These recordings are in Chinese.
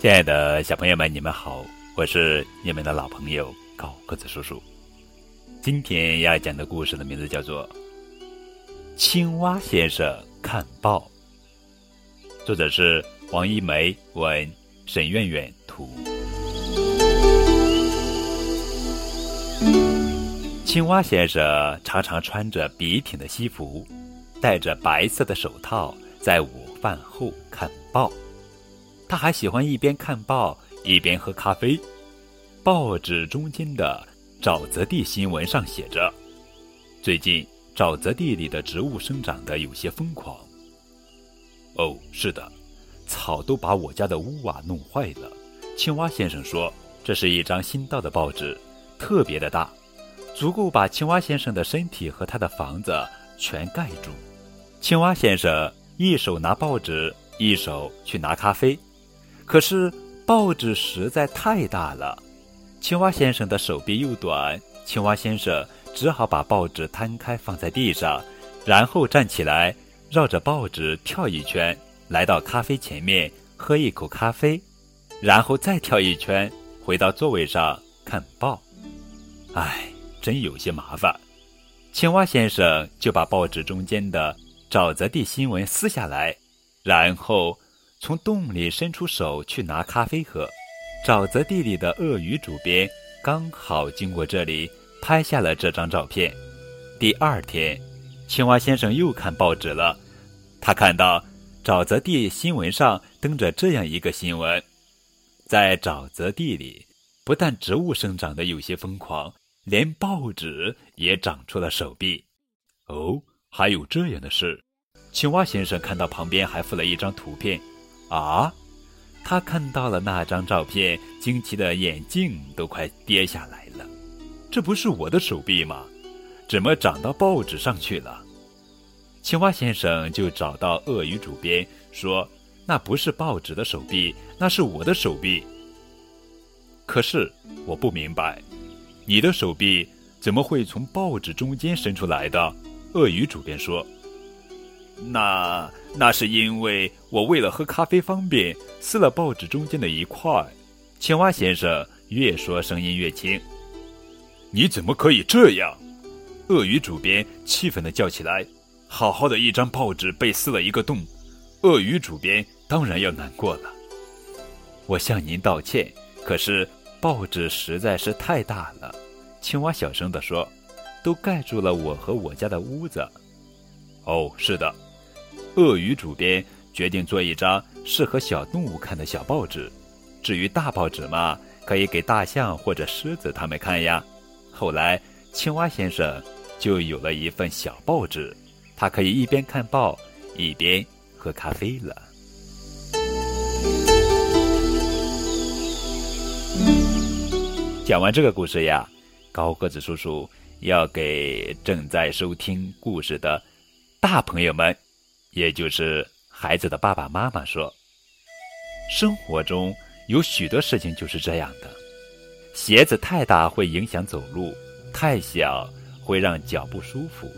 亲爱的小朋友们，你们好，我是你们的老朋友高个子叔叔。今天要讲的故事的名字叫做《青蛙先生看报》，作者是王一梅，文沈苑苑图。青蛙先生常常穿着笔挺的西服，戴着白色的手套，在午饭后看报。他还喜欢一边看报一边喝咖啡。报纸中间的沼泽地新闻上写着：“最近沼泽地里的植物生长得有些疯狂。”哦，是的，草都把我家的屋瓦弄坏了。青蛙先生说：“这是一张新到的报纸，特别的大，足够把青蛙先生的身体和他的房子全盖住。”青蛙先生一手拿报纸，一手去拿咖啡。可是报纸实在太大了，青蛙先生的手臂又短，青蛙先生只好把报纸摊开放在地上，然后站起来绕着报纸跳一圈，来到咖啡前面喝一口咖啡，然后再跳一圈回到座位上看报。唉，真有些麻烦。青蛙先生就把报纸中间的沼泽地新闻撕下来，然后。从洞里伸出手去拿咖啡喝，沼泽地里的鳄鱼主编刚好经过这里，拍下了这张照片。第二天，青蛙先生又看报纸了，他看到沼泽地新闻上登着这样一个新闻：在沼泽地里，不但植物生长得有些疯狂，连报纸也长出了手臂。哦，还有这样的事！青蛙先生看到旁边还附了一张图片。啊！他看到了那张照片，惊奇的眼镜都快跌下来了。这不是我的手臂吗？怎么长到报纸上去了？青蛙先生就找到鳄鱼主编，说：“那不是报纸的手臂，那是我的手臂。可是我不明白，你的手臂怎么会从报纸中间伸出来的？”鳄鱼主编说。那那是因为我为了喝咖啡方便，撕了报纸中间的一块。青蛙先生越说声音越轻。你怎么可以这样？鳄鱼主编气愤地叫起来。好好的一张报纸被撕了一个洞，鳄鱼主编当然要难过了。我向您道歉，可是报纸实在是太大了。青蛙小声地说：“都盖住了我和我家的屋子。”哦，是的。鳄鱼主编决定做一张适合小动物看的小报纸，至于大报纸嘛，可以给大象或者狮子他们看呀。后来，青蛙先生就有了一份小报纸，他可以一边看报一边喝咖啡了。讲完这个故事呀，高个子叔叔要给正在收听故事的大朋友们。也就是孩子的爸爸妈妈说：“生活中有许多事情就是这样的，鞋子太大会影响走路，太小会让脚不舒服，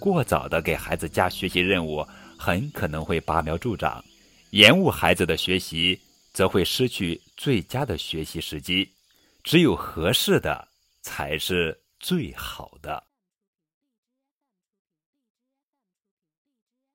过早的给孩子加学习任务很可能会拔苗助长，延误孩子的学习则会失去最佳的学习时机。只有合适的才是最好的。”